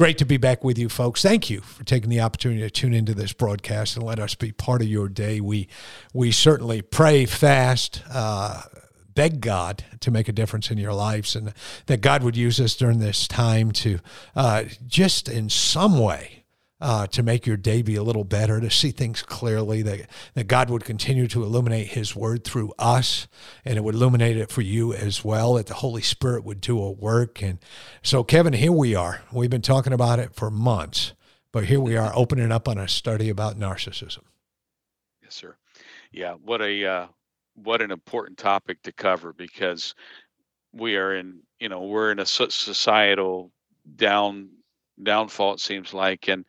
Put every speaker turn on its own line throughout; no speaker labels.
Great to be back with you, folks. Thank you for taking the opportunity to tune into this broadcast and let us be part of your day. We we certainly pray, fast, uh, beg God to make a difference in your lives, and that God would use us during this time to uh, just in some way uh, to make your day be a little better, to see things clearly, that, that God would continue to illuminate His Word through us, and it would illuminate it for you as well, that the Holy Spirit would do a work. And so, Kevin, here we are. We've been talking about it for months, but here we are opening up on a study about narcissism.
Yes, sir. Yeah, what a uh, what an important topic to cover because we are in you know we're in a societal down downfall it seems like and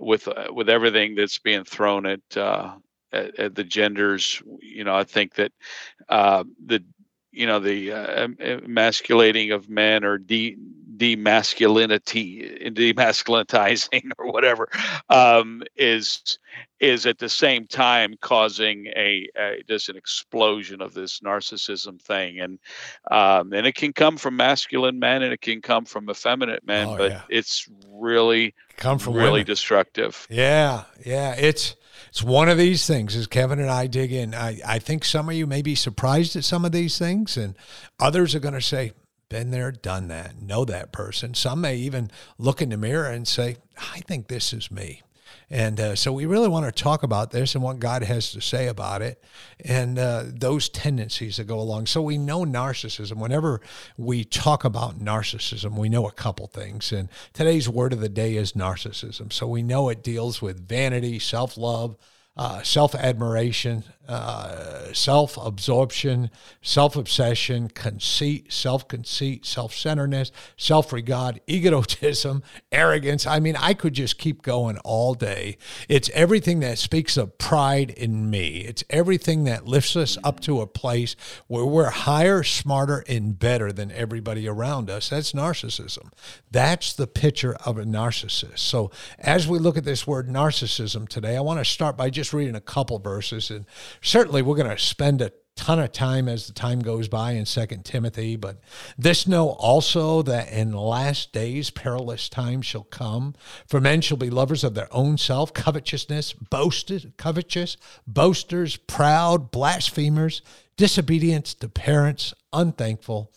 with uh, with everything that's being thrown at, uh, at, at the genders you know i think that uh, the you know the uh, emasculating of men or de demasculinity demasculinizing or whatever um, is is at the same time causing a, a, just an explosion of this narcissism thing and um, and it can come from masculine men and it can come from effeminate men oh, but yeah. it's really
come from
really
women.
destructive
yeah yeah it's it's one of these things as Kevin and I dig in. I, I think some of you may be surprised at some of these things, and others are going to say, been there, done that, know that person. Some may even look in the mirror and say, I think this is me. And uh, so we really want to talk about this and what God has to say about it and uh, those tendencies that go along. So we know narcissism. Whenever we talk about narcissism, we know a couple things. And today's word of the day is narcissism. So we know it deals with vanity, self love, uh, self admiration, uh, self absorption, self obsession, conceit, self conceit, self centeredness, self regard, egotism, arrogance. I mean, I could just keep going all day. It's everything that speaks of pride in me, it's everything that lifts us up to a place where we're higher, smarter, and better than everybody around us. That's narcissism. That's the picture of a narcissist. So, as we look at this word narcissism today, I want to start by just just reading a couple verses, and certainly we're going to spend a ton of time as the time goes by in Second Timothy. But this know also that in the last days perilous times shall come. For men shall be lovers of their own self, covetousness, boasted, covetous, boasters, proud, blasphemers, disobedient to parents, unthankful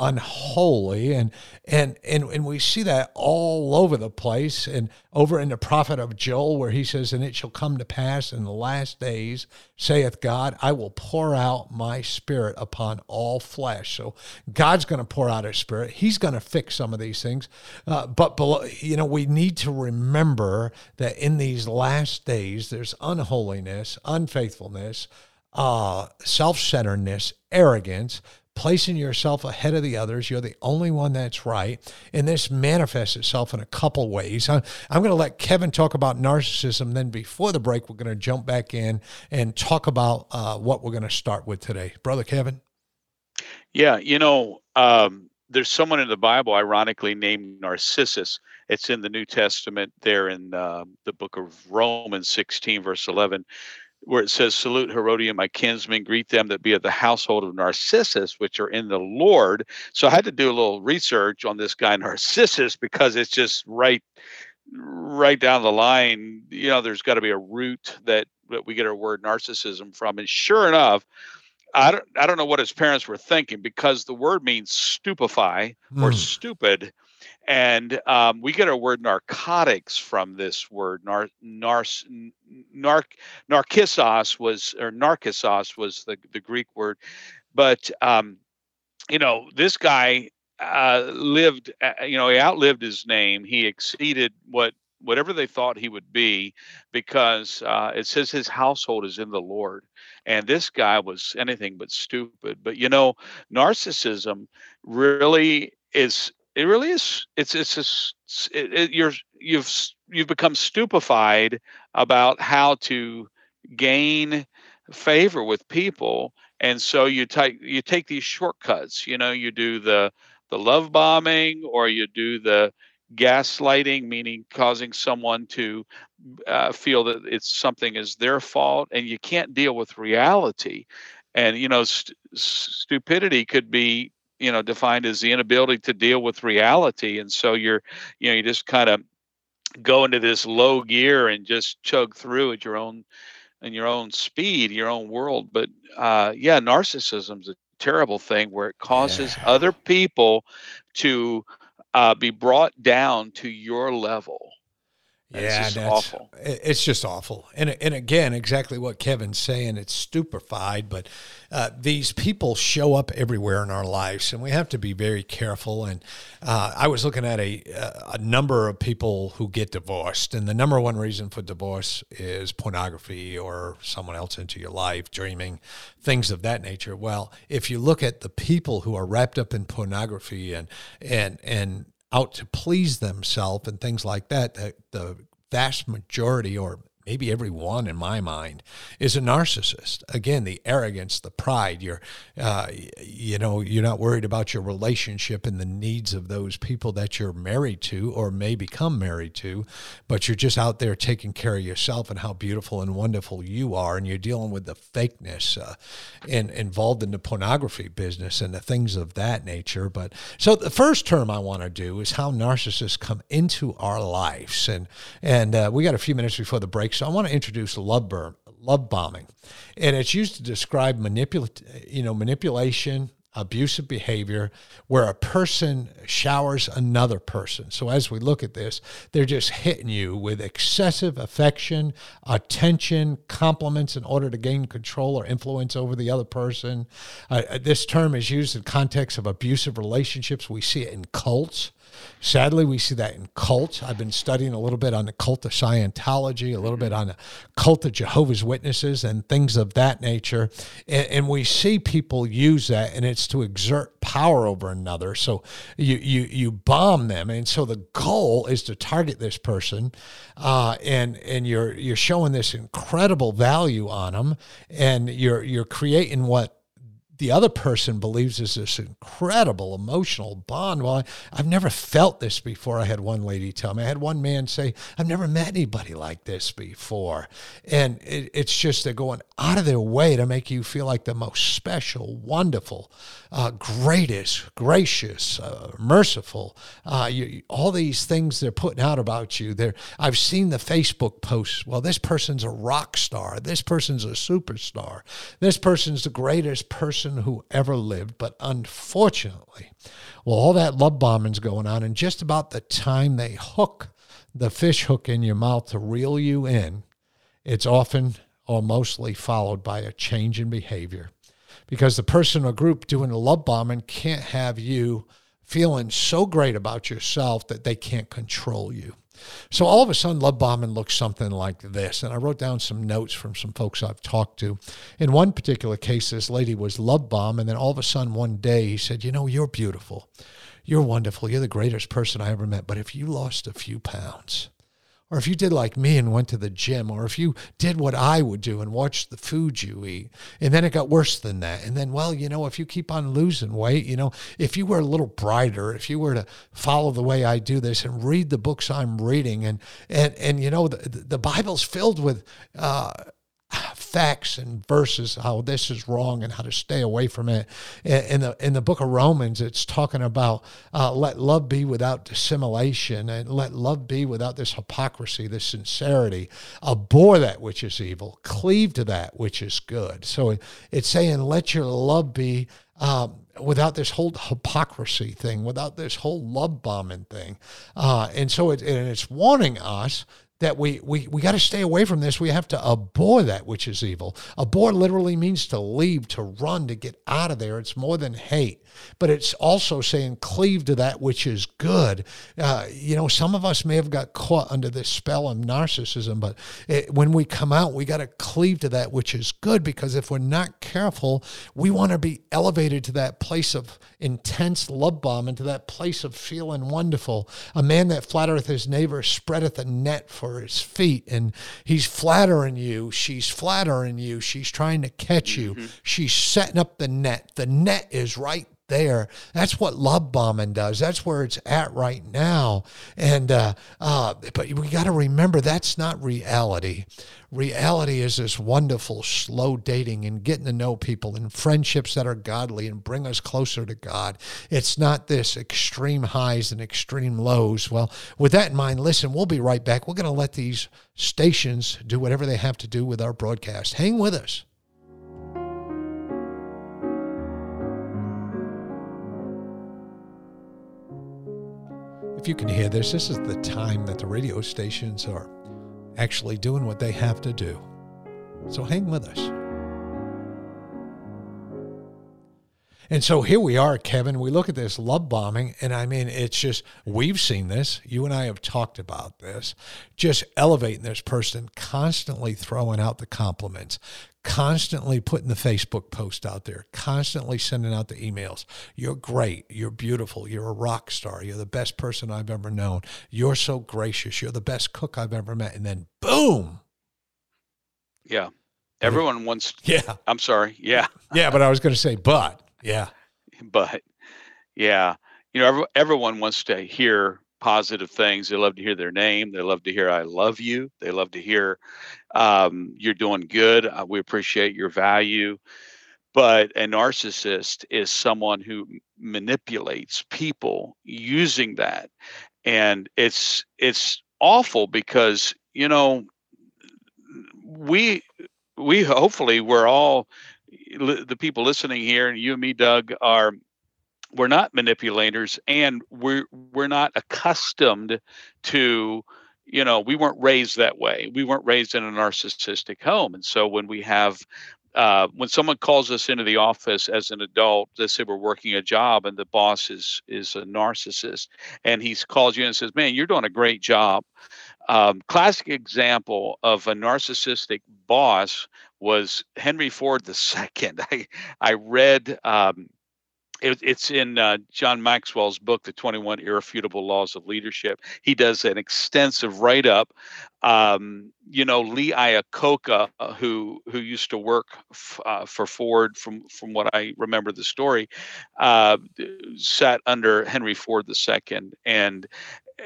unholy. And and and and we see that all over the place and over in the prophet of Joel where he says and it shall come to pass in the last days saith God I will pour out my spirit upon all flesh. So God's going to pour out his spirit. He's going to fix some of these things. Uh, but below, you know we need to remember that in these last days there's unholiness unfaithfulness uh, self-centeredness arrogance placing yourself ahead of the others. You're the only one that's right. And this manifests itself in a couple ways. I'm, going to let Kevin talk about narcissism. Then before the break, we're going to jump back in and talk about uh, what we're going to start with today. Brother Kevin?
Yeah, you know, um, there's someone in the Bible, ironically named Narcissus. It's in the New Testament there in uh, the book of Romans 16, verse 11 where it says, Salute Herodion, my kinsmen, greet them that be of the household of Narcissus, which are in the Lord. So I had to do a little research on this guy Narcissus because it's just right right down the line. You know, there's got to be a root that, that we get our word narcissism from. And sure enough, I don't I don't know what his parents were thinking because the word means stupefy or mm. stupid and um, we get our word narcotics from this word. Nar, nar, nar, narcissos was or narcissos was the, the Greek word, but um, you know this guy uh, lived. Uh, you know he outlived his name. He exceeded what whatever they thought he would be because uh, it says his household is in the Lord. And this guy was anything but stupid. But you know, narcissism really is it really is. It's it's just it, it, you're you've you've become stupefied about how to gain favor with people and so you take you take these shortcuts you know you do the the love bombing or you do the gaslighting meaning causing someone to uh, feel that it's something is their fault and you can't deal with reality and you know st- stupidity could be you know defined as the inability to deal with reality. And so you're you know you just kind of go into this low gear and just chug through at your own in your own speed your own world. But uh yeah narcissism's a terrible thing where it causes yeah. other people to uh, be brought down to your level
yeah, it's that's awful. It's just awful. And and again, exactly what Kevin's saying. It's stupefied, but uh, these people show up everywhere in our lives, and we have to be very careful. And uh, I was looking at a a number of people who get divorced, and the number one reason for divorce is pornography or someone else into your life, dreaming, things of that nature. Well, if you look at the people who are wrapped up in pornography and and and out to please themselves and things like that, the, the vast majority or maybe every one in my mind is a narcissist. Again the arrogance the pride you're uh, you know you're not worried about your relationship and the needs of those people that you're married to or may become married to but you're just out there taking care of yourself and how beautiful and wonderful you are and you're dealing with the fakeness uh, and involved in the pornography business and the things of that nature. But so the first term i want to do is how narcissists come into our lives. And and uh, we got a few minutes before the break so I want to introduce love, burn, love bombing, and it's used to describe manipula- you know, manipulation, abusive behavior where a person showers another person. So as we look at this, they're just hitting you with excessive affection, attention, compliments in order to gain control or influence over the other person. Uh this term is used in context of abusive relationships. We see it in cults. Sadly, we see that in cults. I've been studying a little bit on the cult of Scientology, a little bit on the cult of Jehovah's Witnesses, and things of that nature. And, and we see people use that, and it's to exert power over another. So you you you bomb them, and so the goal is to target this person, uh, and and you're you're showing this incredible value on them, and you're you're creating what the other person believes is this incredible emotional bond. Well, I, have never felt this before. I had one lady tell me. I had one man say, I've never met anybody like this before. And it, it's just they're going out of their way to make you feel like the most special, wonderful, uh, greatest, gracious, uh, merciful. Uh, you, all these things they're putting out about you. They're, I've seen the Facebook posts. Well, this person's a rock star. This person's a superstar. This person's the greatest person person who ever lived. But unfortunately, well, all that love bombing's going on, and just about the time they hook the fish hook in your mouth to reel you in, it's often or mostly followed by a change in behavior. Because the person or group doing the love bombing can't have you feeling so great about yourself that they can't control you. So all of a sudden, love bombing looks something like this. And I wrote down some notes from some folks I've talked to. In one particular case, this lady was love bombed, and then all of a sudden, one day, he said, "You know, you're beautiful, you're wonderful, you're the greatest person I ever met. But if you lost a few pounds." Or if you did like me and went to the gym, or if you did what I would do and watched the food you eat, and then it got worse than that. And then, well, you know, if you keep on losing weight, you know, if you were a little brighter, if you were to follow the way I do this and read the books I'm reading, and and and you know, the the Bible's filled with. Uh, facts and verses how this is wrong and how to stay away from it. In the in the book of Romans, it's talking about uh, let love be without dissimulation and let love be without this hypocrisy, this sincerity. Abhor that which is evil, cleave to that which is good. So it's saying let your love be. Um, without this whole hypocrisy thing, without this whole love bombing thing. Uh, and so it, and it's warning us that we, we, we got to stay away from this. We have to abhor that which is evil. Abhor literally means to leave, to run, to get out of there. It's more than hate, but it's also saying cleave to that which is good. Uh, you know, some of us may have got caught under this spell of narcissism, but it, when we come out, we got to cleave to that which is good because if we're not careful, we want to be elevated to that place of intense love bomb and to that place of feeling wonderful. A man that flattereth his neighbor spreadeth a net for his feet and he's flattering you she's flattering you she's trying to catch you mm-hmm. she's setting up the net the net is right there. That's what love bombing does. That's where it's at right now. And uh, uh, but we got to remember that's not reality. Reality is this wonderful slow dating and getting to know people and friendships that are godly and bring us closer to God. It's not this extreme highs and extreme lows. Well, with that in mind, listen, we'll be right back. We're going to let these stations do whatever they have to do with our broadcast. Hang with us. If you can hear this, this is the time that the radio stations are actually doing what they have to do. So hang with us. And so here we are, Kevin. We look at this love bombing, and I mean, it's just, we've seen this. You and I have talked about this. Just elevating this person, constantly throwing out the compliments, constantly putting the Facebook post out there, constantly sending out the emails. You're great. You're beautiful. You're a rock star. You're the best person I've ever known. You're so gracious. You're the best cook I've ever met. And then boom.
Yeah. Everyone wants.
Yeah.
I'm sorry. Yeah.
yeah, but I was going to say, but yeah.
But yeah, you know, every, everyone wants to hear positive things. They love to hear their name. They love to hear "I love you." They love to hear um, "You're doing good." Uh, we appreciate your value. But a narcissist is someone who manipulates people using that, and it's it's awful because you know we we hopefully we're all the people listening here, and you and me, Doug, are we're not manipulators, and we're we're not accustomed to you know we weren't raised that way we weren't raised in a narcissistic home and so when we have uh, when someone calls us into the office as an adult, let's say we're working a job and the boss is is a narcissist, and he calls you and says, "Man, you're doing a great job." Um, classic example of a narcissistic boss was Henry Ford II. I I read. Um, it, it's in uh, John Maxwell's book, The 21 Irrefutable Laws of Leadership. He does an extensive write up. Um, you know, Lee Iacocca, uh, who who used to work f- uh, for Ford, from from what I remember the story, uh, sat under Henry Ford II, and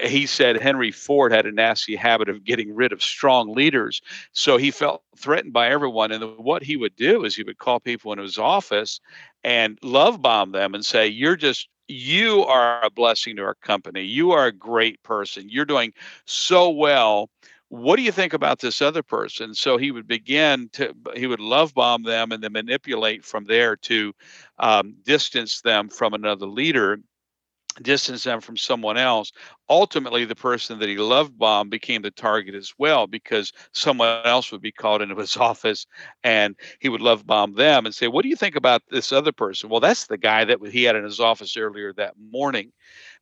he said Henry Ford had a nasty habit of getting rid of strong leaders. So he felt threatened by everyone. And what he would do is he would call people in his office and love bomb them and say, You're just, you are a blessing to our company. You are a great person. You're doing so well. What do you think about this other person? So he would begin to, he would love bomb them and then manipulate from there to um, distance them from another leader distance them from someone else ultimately the person that he loved bomb became the target as well because someone else would be called into his office and he would love bomb them and say what do you think about this other person? Well that's the guy that he had in his office earlier that morning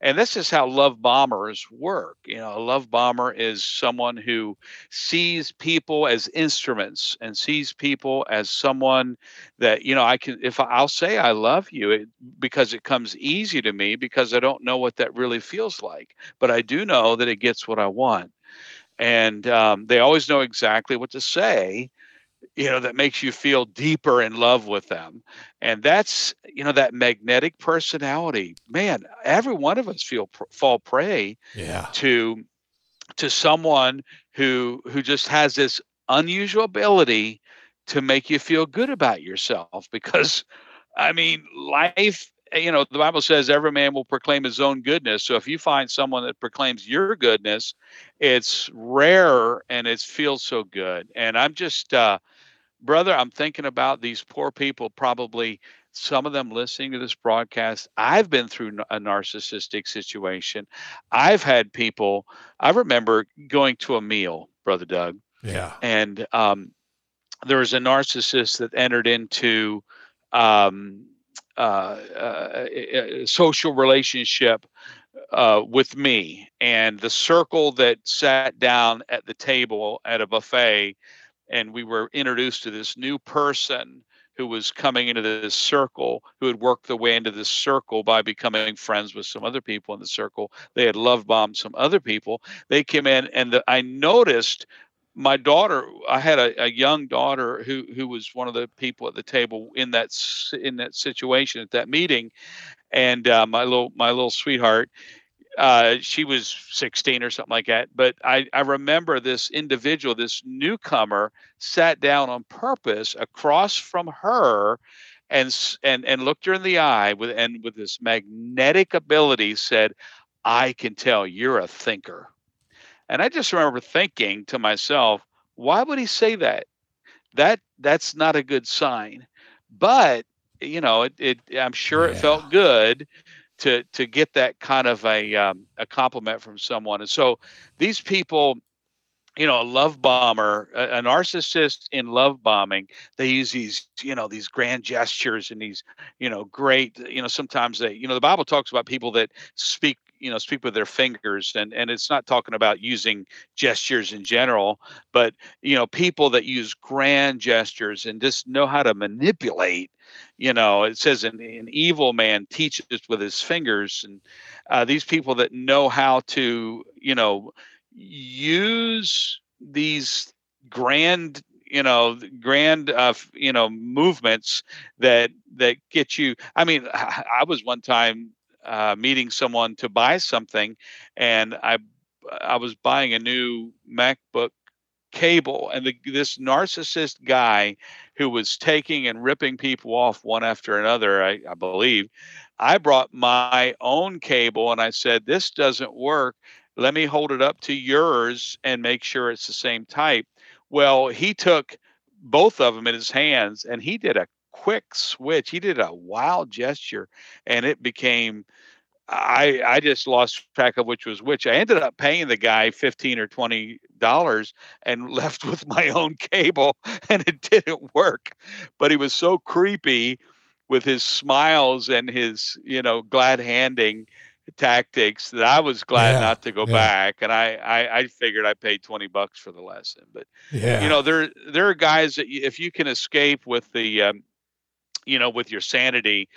and this is how love bombers work you know a love bomber is someone who sees people as instruments and sees people as someone that you know i can if i'll say i love you it, because it comes easy to me because i don't know what that really feels like but I do know that it gets what I want. And um, they always know exactly what to say, you know, that makes you feel deeper in love with them. And that's, you know, that magnetic personality. Man, every one of us feel fall prey
yeah.
to to someone who who just has this unusual ability to make you feel good about yourself because I mean, life you know, the Bible says every man will proclaim his own goodness. So if you find someone that proclaims your goodness, it's rare and it feels so good. And I'm just, uh, brother, I'm thinking about these poor people, probably some of them listening to this broadcast. I've been through a narcissistic situation. I've had people, I remember going to a meal, Brother Doug.
Yeah.
And um, there was a narcissist that entered into, um, uh, uh, social relationship uh, with me and the circle that sat down at the table at a buffet and we were introduced to this new person who was coming into this circle, who had worked their way into this circle by becoming friends with some other people in the circle. They had love bombed some other people. They came in, and the, I noticed my daughter. I had a, a young daughter who who was one of the people at the table in that in that situation at that meeting, and uh, my little my little sweetheart uh, she was 16 or something like that. But I, I remember this individual, this newcomer, sat down on purpose across from her and and and looked her in the eye with and with this magnetic ability said, "I can tell you're a thinker." And I just remember thinking to myself, why would he say that? That that's not a good sign. But you know, it, it I'm sure yeah. it felt good to to get that kind of a um, a compliment from someone. And so these people, you know, a love bomber, a, a, narcissist in love bombing, they use these, you know, these grand gestures and these, you know, great, you know, sometimes they, you know, the Bible talks about people that speak you know speak with their fingers and and it's not talking about using gestures in general but you know people that use grand gestures and just know how to manipulate you know it says an, an evil man teaches with his fingers. And uh, these people that know how to you know use these grand you know grand uh, you know movements that that get you i mean i was one time uh, meeting someone to buy something, and I I was buying a new MacBook cable, and the, this narcissist guy who was taking and ripping people off one after another, I, I believe. I brought my own cable and I said, This doesn't work. Let me hold it up to yours and make sure it's the same type. Well, he took both of them in his hands and he did a quick switch. He did a wild gesture, and it became. I I just lost track of which was which. I ended up paying the guy fifteen or twenty dollars and left with my own cable, and it didn't work. But he was so creepy with his smiles and his you know glad handing tactics that I was glad yeah, not to go yeah. back. And I, I, I figured I paid 20 bucks for the lesson, but yeah. you know, there, there are guys that if you can escape with the, um, you know, with your sanity,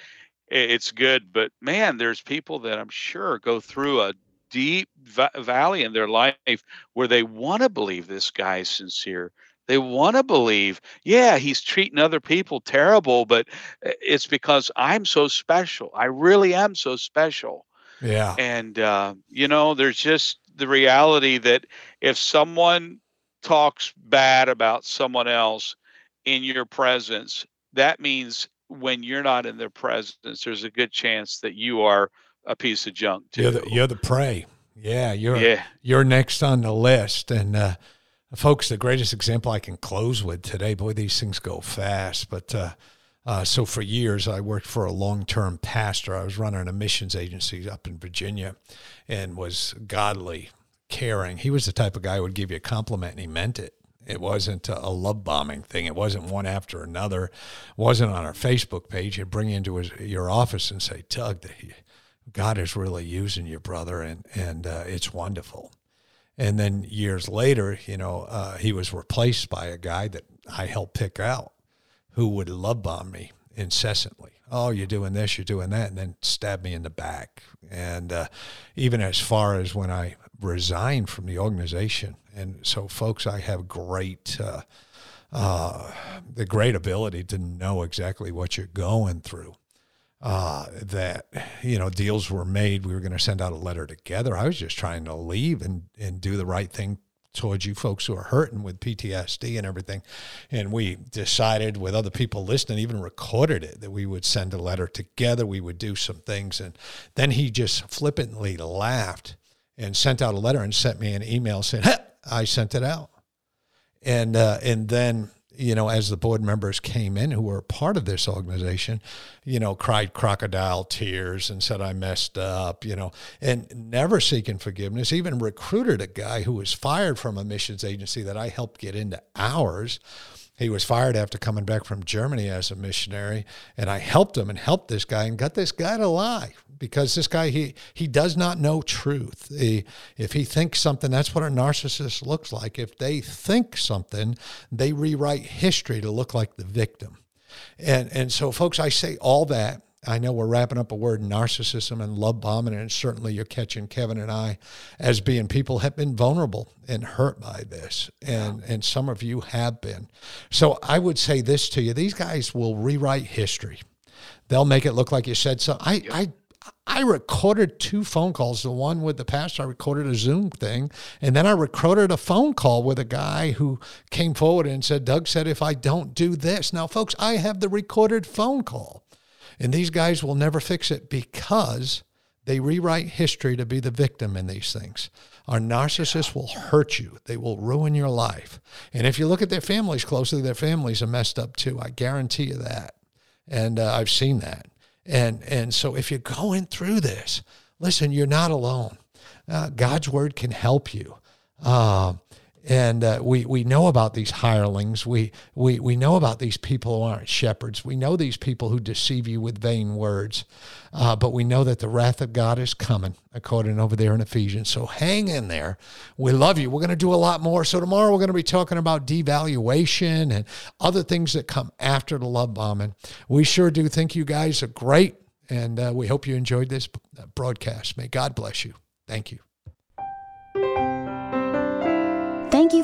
it's good. But man, there's people that I'm sure go through a deep va- valley in their life where they want to believe this guy's sincere. They want to believe, yeah, he's treating other people terrible, but eh, it's because I'm so special. I really am so special.
Yeah.
And, uh, you know, there's just the reality that if someone talks bad about someone else in your presence, that means when you're not in their presence, there's a good chance that you are a piece of junk too.
You're the, you're the prey. Yeah, you're yeah. you're next on the list. And uh, folks, the greatest example I can close with today. Boy, these things go fast. But uh, uh, so for years, I worked for a long-term pastor. I was running a missions agency up in Virginia, and was godly, caring. He was the type of guy who would give you a compliment and he meant it. It wasn't a love bombing thing. It wasn't one after another. It wasn't on our Facebook page. He'd bring you into his, your office and say, Doug, God is really using you, brother, and, and uh, it's wonderful. And then years later, you know, uh, he was replaced by a guy that I helped pick out who would love bomb me incessantly. Oh, you're doing this, you're doing that, and then stab me in the back. And uh, even as far as when I resigned from the organization, and so, folks, I have great, uh, uh, the great ability to know exactly what you're going through. Uh, that you know deals were made. We were going to send out a letter together. I was just trying to leave and and do the right thing towards you folks who are hurting with PTSD and everything. And we decided with other people listening, even recorded it, that we would send a letter together. We would do some things. And then he just flippantly laughed and sent out a letter and sent me an email saying, I sent it out. And uh, and then you know, as the board members came in who were part of this organization, you know, cried crocodile tears and said, I messed up, you know, and never seeking forgiveness, even recruited a guy who was fired from a missions agency that I helped get into ours. He was fired after coming back from Germany as a missionary, and I helped him and helped this guy and got this guy to lie because this guy he he does not know truth. He, if he thinks something, that's what a narcissist looks like. If they think something, they rewrite history to look like the victim. And and so, folks, I say all that. I know we're wrapping up a word narcissism and love bombing, and certainly you're catching Kevin and I as being people have been vulnerable and hurt by this, and and some of you have been. So I would say this to you: these guys will rewrite history. They'll make it look like you said so. I I I recorded two phone calls. The one with the pastor, I recorded a Zoom thing. And then I recorded a phone call with a guy who came forward and said, Doug said, if I don't do this. Now, folks, I have the recorded phone call. And these guys will never fix it because they rewrite history to be the victim in these things. Our narcissists will hurt you. They will ruin your life. And if you look at their families closely, their families are messed up too. I guarantee you that. And uh, I've seen that. And, and so if you're going through this, listen, you're not alone. Uh, God's word can help you. Uh, and uh, we, we know about these hirelings. We, we, we know about these people who aren't shepherds. We know these people who deceive you with vain words. Uh, but we know that the wrath of God is coming, according over there in Ephesians. So hang in there. We love you. We're going to do a lot more. So tomorrow we're going to be talking about devaluation and other things that come after the love bombing. We sure do think you guys are great. And uh, we hope you enjoyed this broadcast. May God bless you. Thank you.
Thank you